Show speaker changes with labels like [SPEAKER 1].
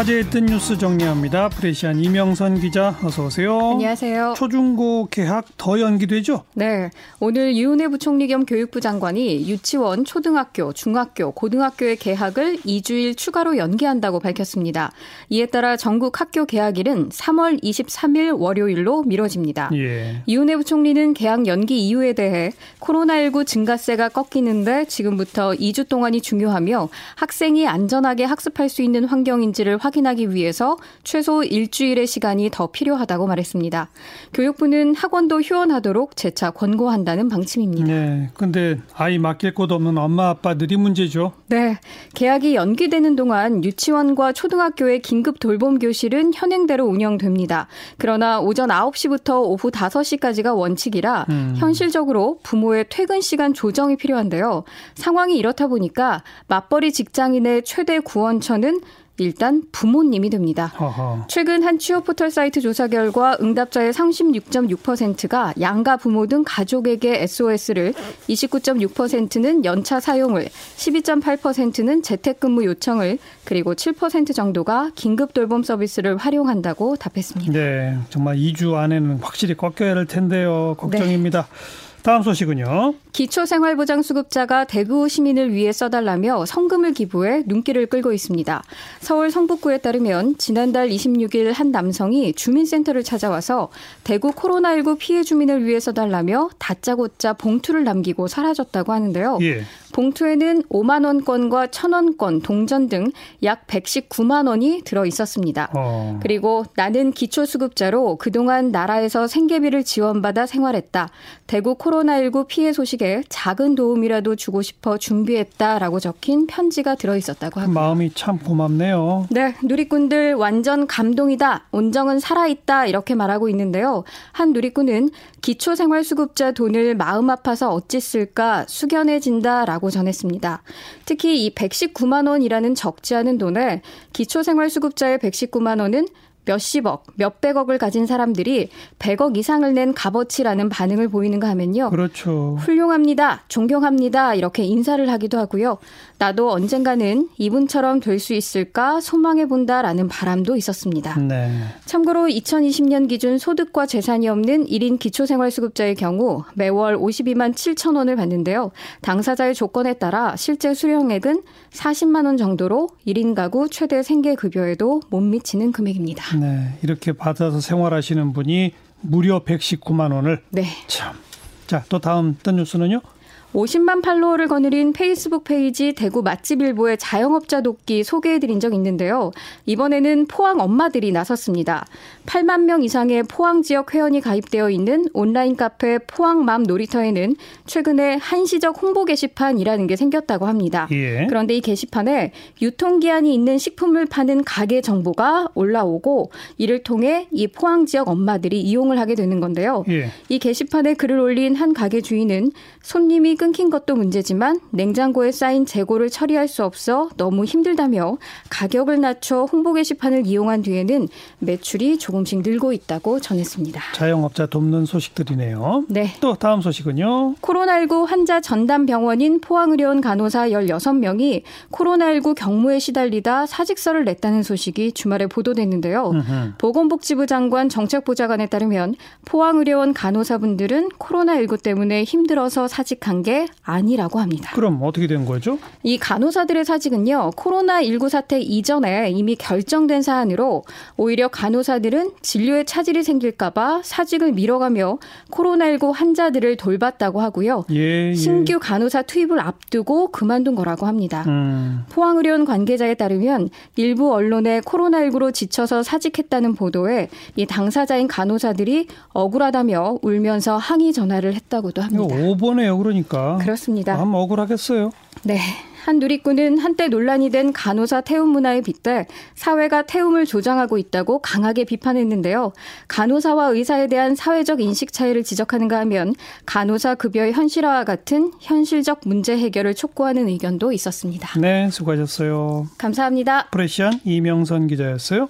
[SPEAKER 1] 화제의 뜬 뉴스 정리합니다. 프레시안 이명선 기자 어서 오세요.
[SPEAKER 2] 안녕하세요.
[SPEAKER 1] 초중고 개학 더 연기되죠?
[SPEAKER 2] 네. 오늘 유은혜 부총리 겸 교육부 장관이 유치원, 초등학교, 중학교, 고등학교의 개학을 2주일 추가로 연기한다고 밝혔습니다. 이에 따라 전국 학교 개학일은 3월 23일 월요일로 미뤄집니다. 예. 유은혜 부총리는 개학 연기 이유에 대해 코로나19 증가세가 꺾이는데 지금부터 2주 동안이 중요하며 학생이 안전하게 학습할 수 있는 환경인지를 확 인하기 위해서 최소 일주일의 시간이 더 필요하다고 말했습니다. 교육부는 학원도 휴원하도록 재차 권고한다는 방침입니다.
[SPEAKER 1] 네. 근데 아이 맡길 곳 없는 엄마 아빠들이 문제죠.
[SPEAKER 2] 네. 개학이 연기되는 동안 유치원과 초등학교의 긴급 돌봄 교실은 현행대로 운영됩니다. 그러나 오전 9시부터 오후 5시까지가 원칙이라 음. 현실적으로 부모의 퇴근 시간 조정이 필요한데요. 상황이 이렇다 보니까 맞벌이 직장인의 최대 구원처는 일단 부모님이 됩니다. 어허. 최근 한 취업 포털 사이트 조사 결과 응답자의 36.6%가 양가 부모 등 가족에게 SOS를, 29.6%는 연차 사용을, 12.8%는 재택근무 요청을, 그리고 7% 정도가 긴급 돌봄 서비스를 활용한다고 답했습니다.
[SPEAKER 1] 네, 정말 2주 안에는 확실히 꺾여야 할 텐데요. 걱정입니다. 네. 다음 소식은요.
[SPEAKER 2] 기초생활보장수급자가 대구 시민을 위해 써달라며 성금을 기부해 눈길을 끌고 있습니다. 서울 성북구에 따르면 지난달 26일 한 남성이 주민센터를 찾아와서 대구 코로나19 피해 주민을 위해 써달라며 다짜고짜 봉투를 남기고 사라졌다고 하는데요. 예. 봉투에는 5만 원권과 1천 원권, 동전 등 약 119만 원이 들어 있었습니다. 어. 그리고 나는 기초수급자로 그동안 나라에서 생계비를 지원받아 생활했다. 대구 코로나19 피해 소식에 작은 도움이라도 주고 싶어 준비했다라고 적힌 편지가 들어 있었다고 합니다.
[SPEAKER 1] 마음이 참 고맙네요.
[SPEAKER 2] 네, 누리꾼들 완전 감동이다. 온정은 살아있다. 이렇게 말하고 있는데요. 한 누리꾼은 기초생활수급자 돈을 마음 아파서 어찌 쓸까 숙연해진다라고 라고 전했습니다. 특히 이 119만 원이라는 적지 않은 돈에 기초생활수급자의 119만 원은 몇십억, 몇백억을 가진 사람들이 100억 이상을 낸 값어치라는 반응을 보이는가 하면요.
[SPEAKER 1] 그렇죠.
[SPEAKER 2] 훌륭합니다. 존경합니다. 이렇게 인사를 하기도 하고요. 나도 언젠가는 이분처럼 될 수 있을까 소망해 본다라는 바람도 있었습니다. 네. 참고로 2020년 기준 소득과 재산이 없는 1인 기초생활수급자의 경우 매월 52만 7천 원을 받는데요. 당사자의 조건에 따라 실제 수령액은 40만 원 정도로 1인 가구 최대 생계급여에도 못 미치는 금액입니다.
[SPEAKER 1] 네. 이렇게 받아서 생활하시는 분이 무려 119만 원을.
[SPEAKER 2] 네.
[SPEAKER 1] 참. 자, 또 다음 뜬 뉴스는요?
[SPEAKER 2] 50만 팔로워를 거느린 페이스북 페이지 대구 맛집 일보의 자영업자 돕기 소개해드린 적 있는데요. 이번에는 포항 엄마들이 나섰습니다. 8만 명 이상의 포항 지역 회원이 가입되어 있는 온라인 카페 포항맘 놀이터에는 최근에 한시적 홍보 게시판이라는 게 생겼다고 합니다. 예. 그런데 이 게시판에 유통기한이 있는 식품을 파는 가게 정보가 올라오고 이를 통해 이 포항 지역 엄마들이 이용을 하게 되는 건데요. 예. 이 게시판에 글을 올린 한 가게 주인은 손님이 끊긴 것도 문제지만 냉장고에 쌓인 재고를 처리할 수 없어 너무 힘들다며 가격을 낮춰 홍보 게시판을 이용한 뒤에는 매출이 조금씩 늘고 있다고 전했습니다.
[SPEAKER 1] 자영업자 돕는 소식들이네요. 네. 또 다음 소식은요.
[SPEAKER 2] 코로나19 환자 전담 병원인 포항의료원 간호사 16명이 코로나19 경무에 시달리다 사직서를 냈다는 소식이 주말에 보도됐는데요. 으흠. 보건복지부 장관 정책보좌관에 따르면 포항의료원 간호사분들은 코로나19 때문에 힘들어서 사직한 게게 아니라고 합니다.
[SPEAKER 1] 그럼 어떻게 된 거죠?
[SPEAKER 2] 이 간호사들의 사직은요, 코로나19 사태 이전에 이미 결정된 사안으로 오히려 간호사들은 진료에 차질이 생길까봐 사직을 미뤄가며 코로나19 환자들을 돌봤다고 하고요. 예, 예. 신규 간호사 투입을 앞두고 그만둔 거라고 합니다. 음. 포항의료원 관계자에 따르면 일부 언론에 코로나19로 지쳐서 사직했다는 보도에 이 당사자인 간호사들이 억울하다며 울면서 항의 전화를 했다고도 합니다.
[SPEAKER 1] 5번에요, 그러 니까.
[SPEAKER 2] 그렇습니다.
[SPEAKER 1] 참 억울하겠어요.
[SPEAKER 2] 네. 한 누리꾼은 한때 논란이 된 간호사 태움 문화에 빗대 사회가 태움을 조장하고 있다고 강하게 비판했는데요. 간호사와 의사에 대한 사회적 인식 차이를 지적하는가 하면 간호사 급여의 현실화와 같은 현실적 문제 해결을 촉구하는 의견도 있었습니다.
[SPEAKER 1] 네, 수고하셨어요.
[SPEAKER 2] 감사합니다.
[SPEAKER 1] 프레시안 이명선 기자였어요.